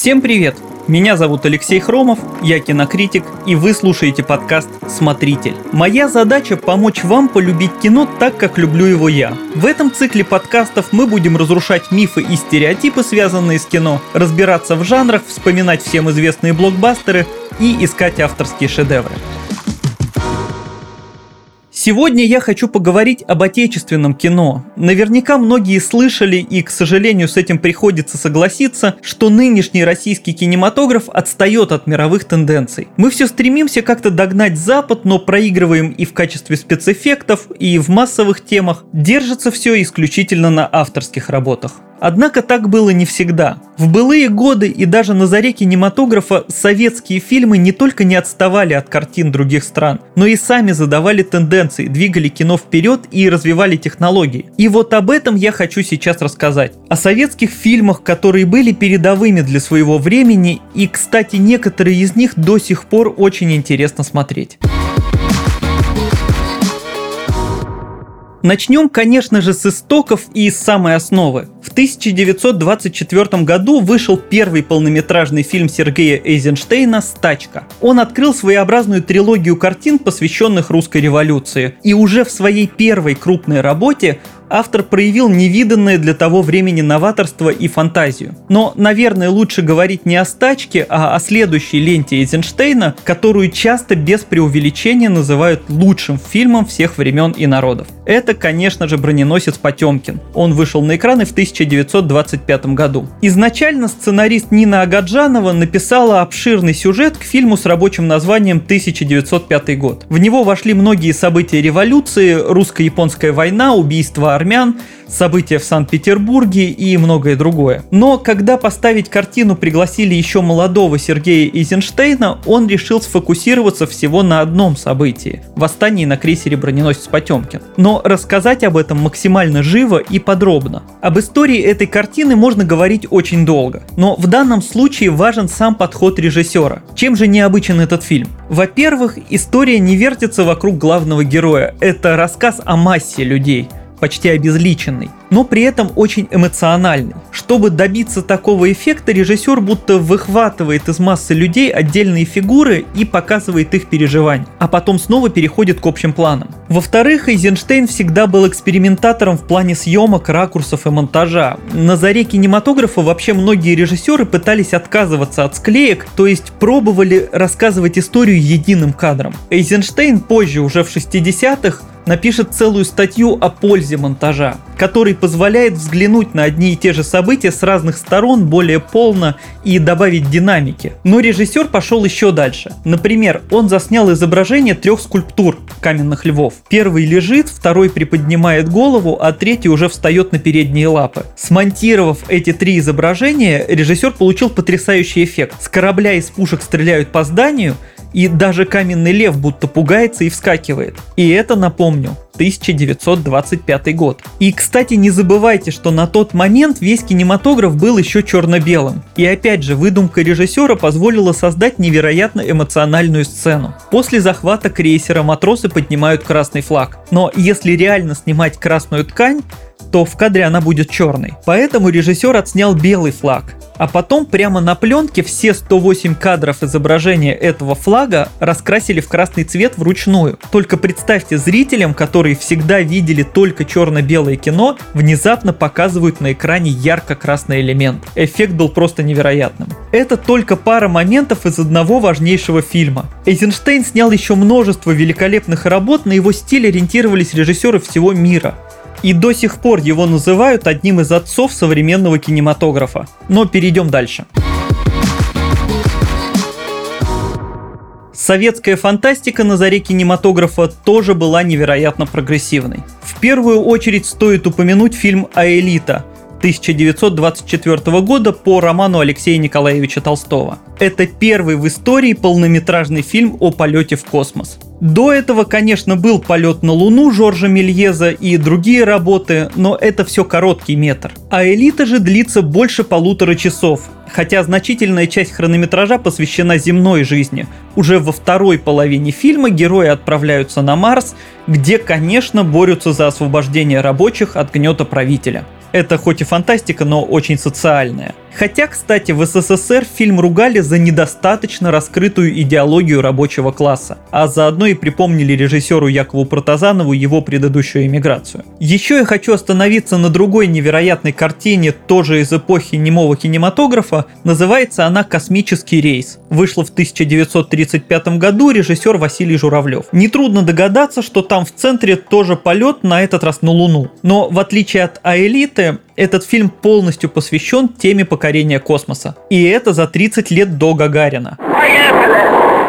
Всем привет! Меня зовут Алексей Хромов, я кинокритик, и вы слушаете подкаст «Смотритель». Моя задача – помочь вам полюбить кино так, как люблю его я. В этом цикле подкастов мы будем разрушать мифы и стереотипы, связанные с кино, разбираться в жанрах, вспоминать всем известные блокбастеры и искать авторские шедевры. Сегодня я хочу поговорить об отечественном кино. Наверняка многие слышали, и, к сожалению, с этим приходится согласиться, что нынешний российский кинематограф отстает от мировых тенденций. Мы все стремимся как-то догнать Запад, но проигрываем и в качестве спецэффектов, и в массовых темах. Держится все исключительно на авторских работах. Однако так было не всегда. В былые годы и даже на заре кинематографа советские фильмы не только не отставали от картин других стран, но и сами задавали тенденции, двигали кино вперед и развивали технологии. И вот об этом я хочу сейчас рассказать. О советских фильмах, которые были передовыми для своего времени, и, кстати, некоторые из них до сих пор очень интересно смотреть. Начнем, конечно же, с истоков и самой основы. В 1924 году вышел первый полнометражный фильм Сергея Эйзенштейна «Стачка». Он открыл своеобразную трилогию картин, посвященных русской революции. И уже в своей первой крупной работе автор проявил невиданное для того времени новаторство и фантазию. Но, наверное, лучше говорить не о стачке, а о следующей ленте Эйзенштейна, которую часто без преувеличения называют лучшим фильмом всех времен и народов. Это, конечно же, броненосец Потемкин. Он вышел на экраны в 1925 году. Изначально сценарист Нина Агаджанова написала обширный сюжет к фильму с рабочим названием 1905 год. В него вошли многие события революции, русско-японская война, убийство армян, события в Санкт-Петербурге и многое другое. Но когда поставить картину пригласили еще молодого Сергея Эйзенштейна, он решил сфокусироваться всего на одном событии – восстании на крейсере броненосец Потемкин. Но рассказать об этом максимально живо и подробно. Об истории этой картины можно говорить очень долго, но в данном случае важен сам подход режиссера. Чем же необычен этот фильм? Во-первых, история не вертится вокруг главного героя. Это рассказ о массе людей – почти обезличенный, но при этом очень эмоциональный. Чтобы добиться такого эффекта, режиссер будто выхватывает из массы людей отдельные фигуры и показывает их переживания, а потом снова переходит к общим планам. Во-вторых, Эйзенштейн всегда был экспериментатором в плане съемок, ракурсов и монтажа. На заре кинематографа вообще многие режиссеры пытались отказываться от склеек, то есть пробовали рассказывать историю единым кадром. Эйзенштейн позже, уже в 60-х, напишет целую статью о пользе монтажа, который позволяет взглянуть на одни и те же события с разных сторон более полно и добавить динамики. Но режиссер пошел еще дальше. Например, он заснял изображение трех скульптур каменных львов. Первый лежит, второй приподнимает голову, а третий уже встает на передние лапы. Смонтировав эти три изображения, режиссер получил потрясающий эффект. С корабля из пушек стреляют по зданию, и даже каменный лев будто пугается и вскакивает. И это, напомню, 1925 год. И, кстати, не забывайте, что на тот момент весь кинематограф был еще черно-белым. И опять же, выдумка режиссера позволила создать невероятно эмоциональную сцену. После захвата крейсера матросы поднимают красный флаг. Но если реально снимать красную ткань, то в кадре она будет черной. Поэтому режиссер отснял белый флаг. А потом прямо на пленке все 108 кадров изображения этого флага раскрасили в красный цвет вручную. Только представьте зрителям, которые всегда видели только черно-белое кино, внезапно показывают на экране ярко-красный элемент. Эффект был просто невероятным. Это только пара моментов из одного важнейшего фильма. Эйзенштейн снял еще множество великолепных работ, на его стиль ориентировались режиссеры всего мира. И до сих пор его называют одним из отцов современного кинематографа. Но перейдем дальше. Советская фантастика на заре кинематографа тоже была невероятно прогрессивной. В первую очередь стоит упомянуть фильм «Аэлита», 1924 года по роману Алексея Николаевича Толстого. Это первый в истории полнометражный фильм о полете в космос. До этого, конечно, был полет на Луну Жоржа Мельеза и другие работы, но это все короткий метр. А элита же длится больше полутора часов, хотя значительная часть хронометража посвящена земной жизни. Уже во второй половине фильма герои отправляются на Марс, где, конечно, борются за освобождение рабочих от гнета правителя. Это хоть и фантастика, но очень социальная. Хотя, кстати, в СССР фильм ругали за недостаточно раскрытую идеологию рабочего класса, а заодно и припомнили режиссеру Якову Протазанову его предыдущую эмиграцию. Еще я хочу остановиться на другой невероятной картине, тоже из эпохи немого кинематографа, называется она «Космический рейс». Вышла в 1935 году режиссер Василий Журавлев. Нетрудно догадаться, что там в центре тоже полет, на этот раз на Луну. Но в отличие от Аэлиты, этот фильм полностью посвящен теме покорения космоса. И это за 30 лет до Гагарина.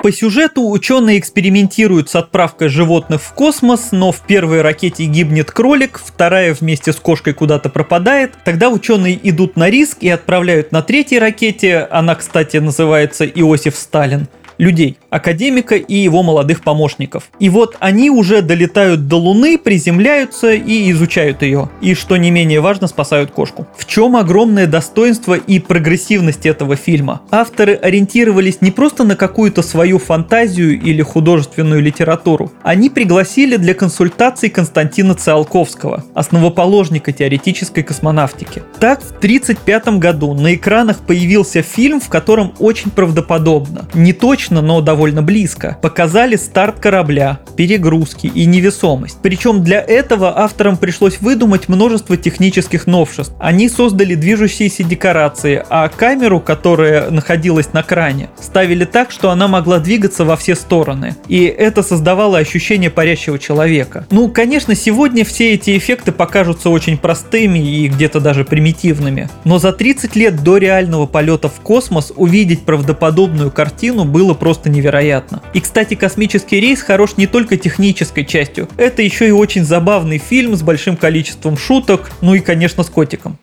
По сюжету ученые экспериментируют с отправкой животных в космос, но в первой ракете гибнет кролик, вторая вместе с кошкой куда-то пропадает. Тогда ученые идут на риск и отправляют на третьей ракете, она, кстати, называется Иосиф Сталин, людей, академика и его молодых помощников. И вот они уже долетают до Луны, приземляются и изучают ее. И что не менее важно, спасают кошку. В чем огромное достоинство и прогрессивность этого фильма? Авторы ориентировались не просто на какую-то свою фантазию или художественную литературу. Они пригласили для консультаций Константина Циолковского, основоположника теоретической космонавтики. Так, в 1935 году на экранах появился фильм, в котором очень правдоподобно, не точно точно, но довольно близко. Показали старт корабля, перегрузки и невесомость. Причем для этого авторам пришлось выдумать множество технических новшеств. Они создали движущиеся декорации, а камеру, которая находилась на кране, ставили так, что она могла двигаться во все стороны. И это создавало ощущение парящего человека. Ну, конечно, сегодня все эти эффекты покажутся очень простыми и где-то даже примитивными. Но за 30 лет до реального полета в космос увидеть правдоподобную картину было просто невероятно. И, кстати, «Космический рейс» хорош не только технической частью. Это еще и очень забавный фильм с большим количеством шуток, ну и, конечно, с котиком.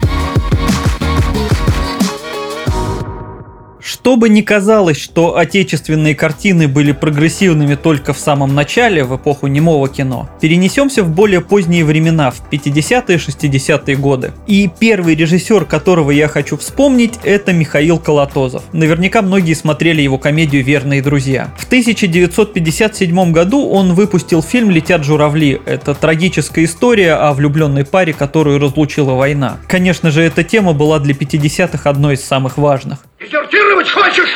Чтобы не казалось, что отечественные картины были прогрессивными только в самом начале, в эпоху немого кино, перенесемся в более поздние времена, в 50-е 60-е годы. И первый режиссер, которого я хочу вспомнить, это Михаил Колотозов. Наверняка многие смотрели его комедию «Верные друзья». В 1957 году он выпустил фильм «Летят журавли». Это трагическая история о влюбленной паре, которую разлучила война. Конечно же, эта тема была для 50-х одной из самых важных. Дезертировать хочешь?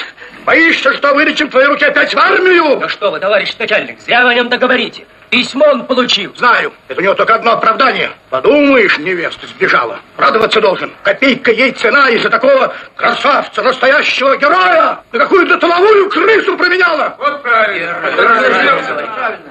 Боишься, что вылечим твои руки опять в армию? Ну что вы, товарищ начальник, зря вы о нем договорите. Письмо он получил. Знаю. Это у него только одно оправдание. Подумаешь, невеста сбежала. Радоваться должен. Копейка ей цена из-за такого красавца, настоящего героя. На какую-то толовую крысу променяла. Вот правильно.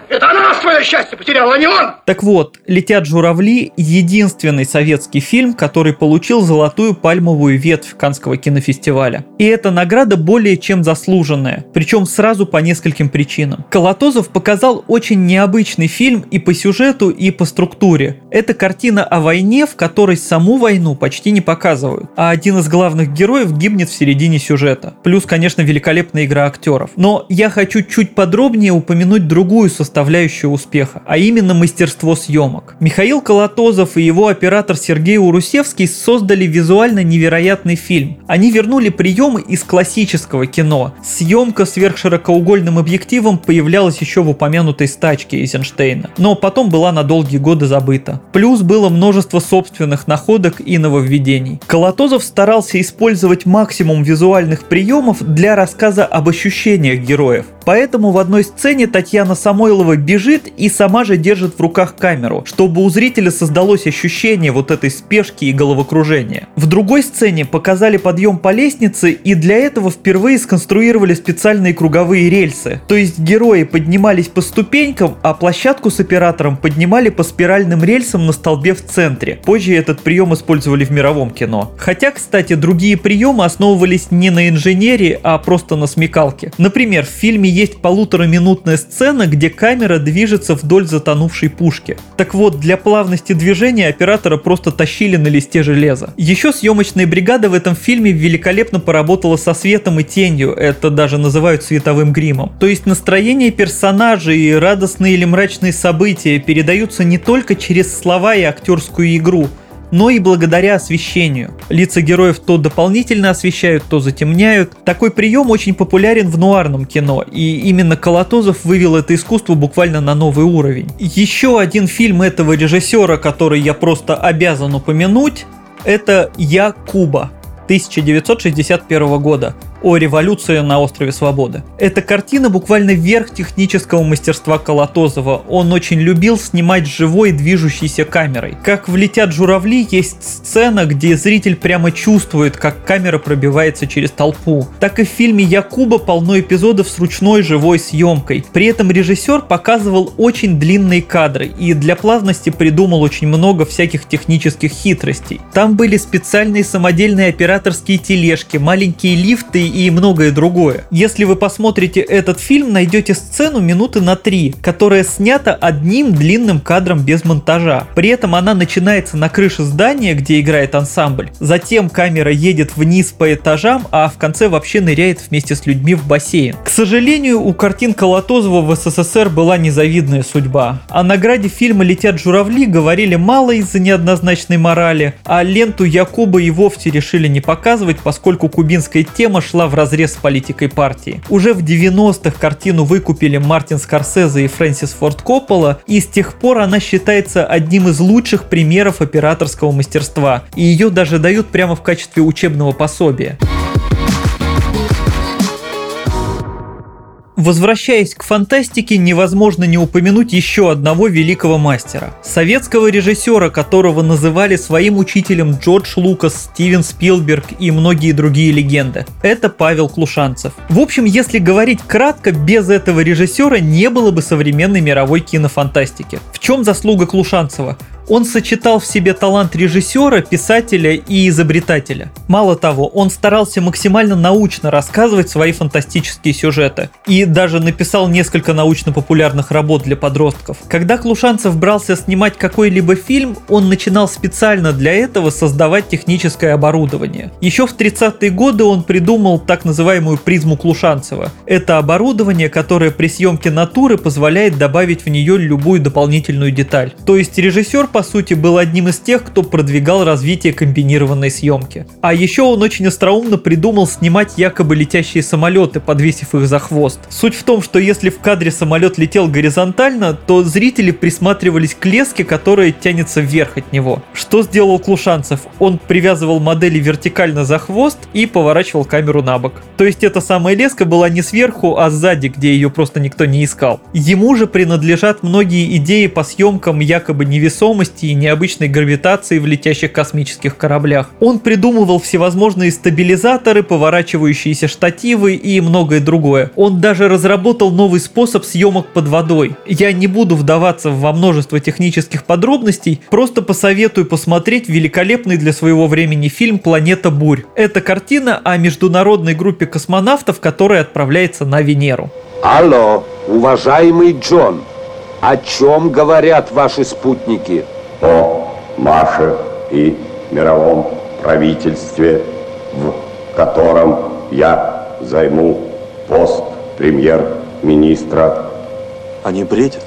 Это она свое счастье потеряла, а не он. Так вот, «Летят журавли» — единственный советский фильм, который получил золотую пальмовую ветвь Канского кинофестиваля. И эта награда более чем заслуженная, причем сразу по нескольким причинам. Колотозов показал очень необычный необычный фильм и по сюжету, и по структуре. Это картина о войне, в которой саму войну почти не показывают, а один из главных героев гибнет в середине сюжета. Плюс, конечно, великолепная игра актеров. Но я хочу чуть подробнее упомянуть другую составляющую успеха, а именно мастерство съемок. Михаил Колотозов и его оператор Сергей Урусевский создали визуально невероятный фильм. Они вернули приемы из классического кино. Съемка сверхширокоугольным объективом появлялась еще в упомянутой стачке из Эйзенштейна, но потом была на долгие годы забыта. Плюс было множество собственных находок и нововведений. Колотозов старался использовать максимум визуальных приемов для рассказа об ощущениях героев. Поэтому в одной сцене Татьяна Самойлова бежит и сама же держит в руках камеру, чтобы у зрителя создалось ощущение вот этой спешки и головокружения. В другой сцене показали подъем по лестнице и для этого впервые сконструировали специальные круговые рельсы. То есть герои поднимались по ступенькам, а площадку с оператором поднимали по спиральным рельсам на столбе в центре. Позже этот прием использовали в мировом кино. Хотя, кстати, другие приемы основывались не на инженерии, а просто на смекалке. Например, в фильме есть полутораминутная сцена, где камера движется вдоль затонувшей пушки. Так вот, для плавности движения оператора просто тащили на листе железа. Еще съемочная бригада в этом фильме великолепно поработала со светом и тенью, это даже называют световым гримом. То есть настроение персонажей и радостные или мрачные события передаются не только через слова и актерскую игру, но и благодаря освещению. Лица героев то дополнительно освещают, то затемняют. Такой прием очень популярен в нуарном кино, и именно Колотозов вывел это искусство буквально на новый уровень. Еще один фильм этого режиссера, который я просто обязан упомянуть, это «Я Куба». 1961 года о революции на острове Свободы. Эта картина буквально верх технического мастерства Колотозова. Он очень любил снимать живой движущейся камерой. Как в «Летят журавли» есть сцена, где зритель прямо чувствует, как камера пробивается через толпу. Так и в фильме Якуба полно эпизодов с ручной живой съемкой. При этом режиссер показывал очень длинные кадры и для плавности придумал очень много всяких технических хитростей. Там были специальные самодельные операторские тележки, маленькие лифты и многое другое. Если вы посмотрите этот фильм, найдете сцену минуты на три, которая снята одним длинным кадром без монтажа. При этом она начинается на крыше здания, где играет ансамбль. Затем камера едет вниз по этажам, а в конце вообще ныряет вместе с людьми в бассейн. К сожалению, у картин Колотозова в СССР была незавидная судьба. О награде фильма «Летят журавли» говорили мало из-за неоднозначной морали, а ленту Якуба и вовсе решили не показывать, поскольку кубинская тема шла в разрез с политикой партии. Уже в 90-х картину выкупили Мартин Скорсезе и Фрэнсис Форд Коппола, и с тех пор она считается одним из лучших примеров операторского мастерства, и ее даже дают прямо в качестве учебного пособия. Возвращаясь к фантастике, невозможно не упомянуть еще одного великого мастера. Советского режиссера, которого называли своим учителем Джордж Лукас, Стивен Спилберг и многие другие легенды. Это Павел Клушанцев. В общем, если говорить кратко, без этого режиссера не было бы современной мировой кинофантастики. В чем заслуга Клушанцева? Он сочетал в себе талант режиссера, писателя и изобретателя. Мало того, он старался максимально научно рассказывать свои фантастические сюжеты. И даже написал несколько научно-популярных работ для подростков. Когда Клушанцев брался снимать какой-либо фильм, он начинал специально для этого создавать техническое оборудование. Еще в 30-е годы он придумал так называемую призму Клушанцева. Это оборудование, которое при съемке натуры позволяет добавить в нее любую дополнительную деталь. То есть режиссер по сути, был одним из тех, кто продвигал развитие комбинированной съемки. А еще он очень остроумно придумал снимать якобы летящие самолеты, подвесив их за хвост. Суть в том, что если в кадре самолет летел горизонтально, то зрители присматривались к леске, которая тянется вверх от него. Что сделал Клушанцев? Он привязывал модели вертикально за хвост и поворачивал камеру на бок. То есть эта самая леска была не сверху, а сзади, где ее просто никто не искал. Ему же принадлежат многие идеи по съемкам якобы невесомости невесомости и необычной гравитации в летящих космических кораблях. Он придумывал всевозможные стабилизаторы, поворачивающиеся штативы и многое другое. Он даже разработал новый способ съемок под водой. Я не буду вдаваться во множество технических подробностей, просто посоветую посмотреть великолепный для своего времени фильм «Планета бурь». Это картина о международной группе космонавтов, которая отправляется на Венеру. Алло, уважаемый Джон, о чем говорят ваши спутники? О Маше и мировом правительстве, в котором я займу пост премьер-министра. Они бредят?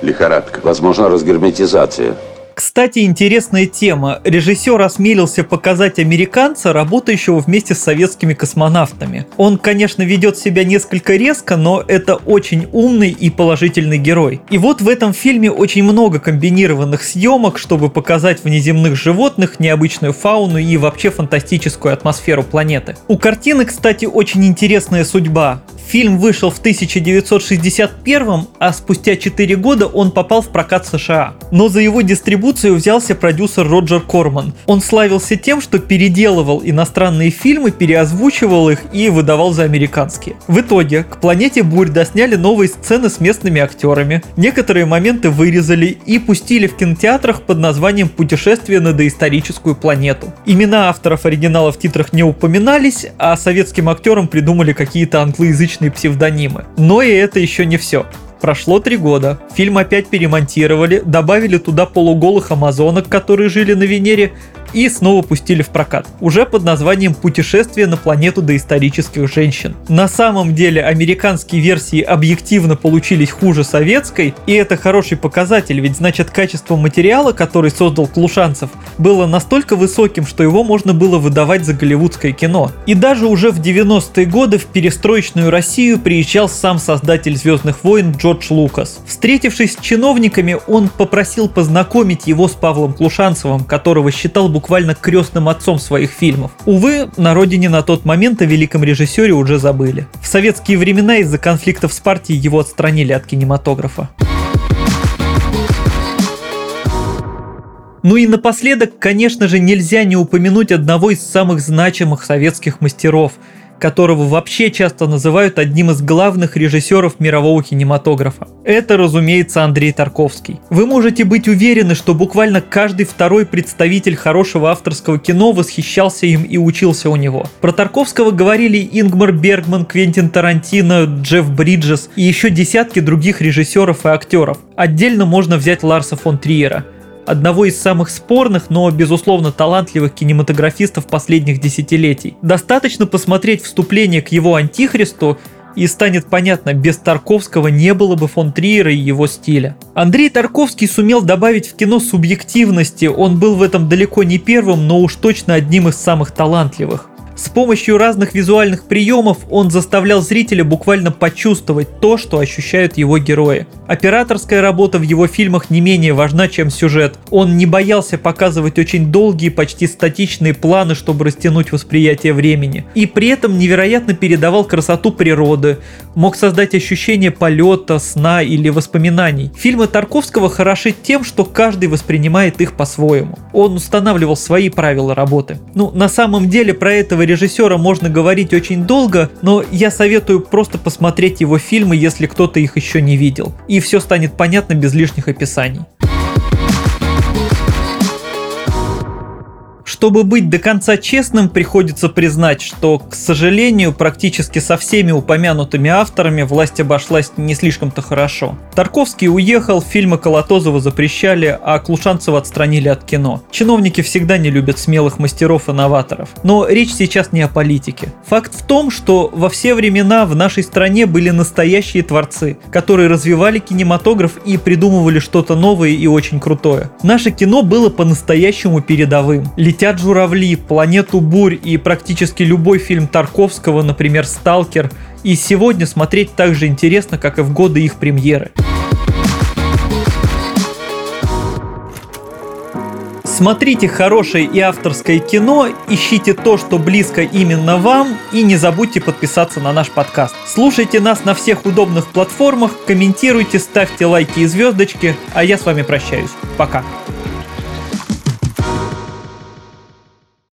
Лихорадка. Возможно, разгерметизация. Кстати, интересная тема. Режиссер осмелился показать американца, работающего вместе с советскими космонавтами. Он, конечно, ведет себя несколько резко, но это очень умный и положительный герой. И вот в этом фильме очень много комбинированных съемок, чтобы показать внеземных животных, необычную фауну и вообще фантастическую атмосферу планеты. У картины, кстати, очень интересная судьба. Фильм вышел в 1961, а спустя 4 года он попал в прокат США. Но за его дистрибуцию взялся продюсер Роджер Корман. Он славился тем, что переделывал иностранные фильмы, переозвучивал их и выдавал за американские. В итоге к «Планете бурь» досняли новые сцены с местными актерами, некоторые моменты вырезали и пустили в кинотеатрах под названием «Путешествие на доисторическую планету». Имена авторов оригинала в титрах не упоминались, а советским актерам придумали какие-то англоязычные псевдонимы. Но и это еще не все. Прошло три года, фильм опять перемонтировали, добавили туда полуголых амазонок, которые жили на Венере, и снова пустили в прокат, уже под названием «Путешествие на планету доисторических женщин». На самом деле американские версии объективно получились хуже советской, и это хороший показатель, ведь значит качество материала, который создал Клушанцев, было настолько высоким, что его можно было выдавать за голливудское кино. И даже уже в 90-е годы в перестроечную Россию приезжал сам создатель «Звездных войн» Джордж Лукас. Встретившись с чиновниками, он попросил познакомить его с Павлом Клушанцевым, которого считал буквально буквально крестным отцом своих фильмов. Увы, на родине на тот момент о великом режиссере уже забыли. В советские времена из-за конфликтов с партией его отстранили от кинематографа. Ну и напоследок, конечно же, нельзя не упомянуть одного из самых значимых советских мастеров – которого вообще часто называют одним из главных режиссеров мирового кинематографа. Это, разумеется, Андрей Тарковский. Вы можете быть уверены, что буквально каждый второй представитель хорошего авторского кино восхищался им и учился у него. Про Тарковского говорили Ингмар Бергман, Квентин Тарантино, Джефф Бриджес и еще десятки других режиссеров и актеров. Отдельно можно взять Ларса фон Триера одного из самых спорных, но безусловно талантливых кинематографистов последних десятилетий. Достаточно посмотреть вступление к его «Антихристу», и станет понятно, без Тарковского не было бы фон Триера и его стиля. Андрей Тарковский сумел добавить в кино субъективности, он был в этом далеко не первым, но уж точно одним из самых талантливых. С помощью разных визуальных приемов он заставлял зрителя буквально почувствовать то, что ощущают его герои. Операторская работа в его фильмах не менее важна, чем сюжет. Он не боялся показывать очень долгие, почти статичные планы, чтобы растянуть восприятие времени. И при этом невероятно передавал красоту природы, мог создать ощущение полета, сна или воспоминаний. Фильмы Тарковского хороши тем, что каждый воспринимает их по-своему. Он устанавливал свои правила работы. Ну, на самом деле про этого режиссера можно говорить очень долго, но я советую просто посмотреть его фильмы, если кто-то их еще не видел. И все станет понятно без лишних описаний. Чтобы быть до конца честным, приходится признать, что, к сожалению, практически со всеми упомянутыми авторами власть обошлась не слишком-то хорошо. Тарковский уехал, фильмы Колотозова запрещали, а Клушанцева отстранили от кино. Чиновники всегда не любят смелых мастеров и новаторов. Но речь сейчас не о политике. Факт в том, что во все времена в нашей стране были настоящие творцы, которые развивали кинематограф и придумывали что-то новое и очень крутое. Наше кино было по-настоящему передовым. «Летят журавли», «Планету бурь» и практически любой фильм Тарковского, например, «Сталкер», и сегодня смотреть так же интересно, как и в годы их премьеры. Смотрите хорошее и авторское кино, ищите то, что близко именно вам, и не забудьте подписаться на наш подкаст. Слушайте нас на всех удобных платформах, комментируйте, ставьте лайки и звездочки, а я с вами прощаюсь. Пока.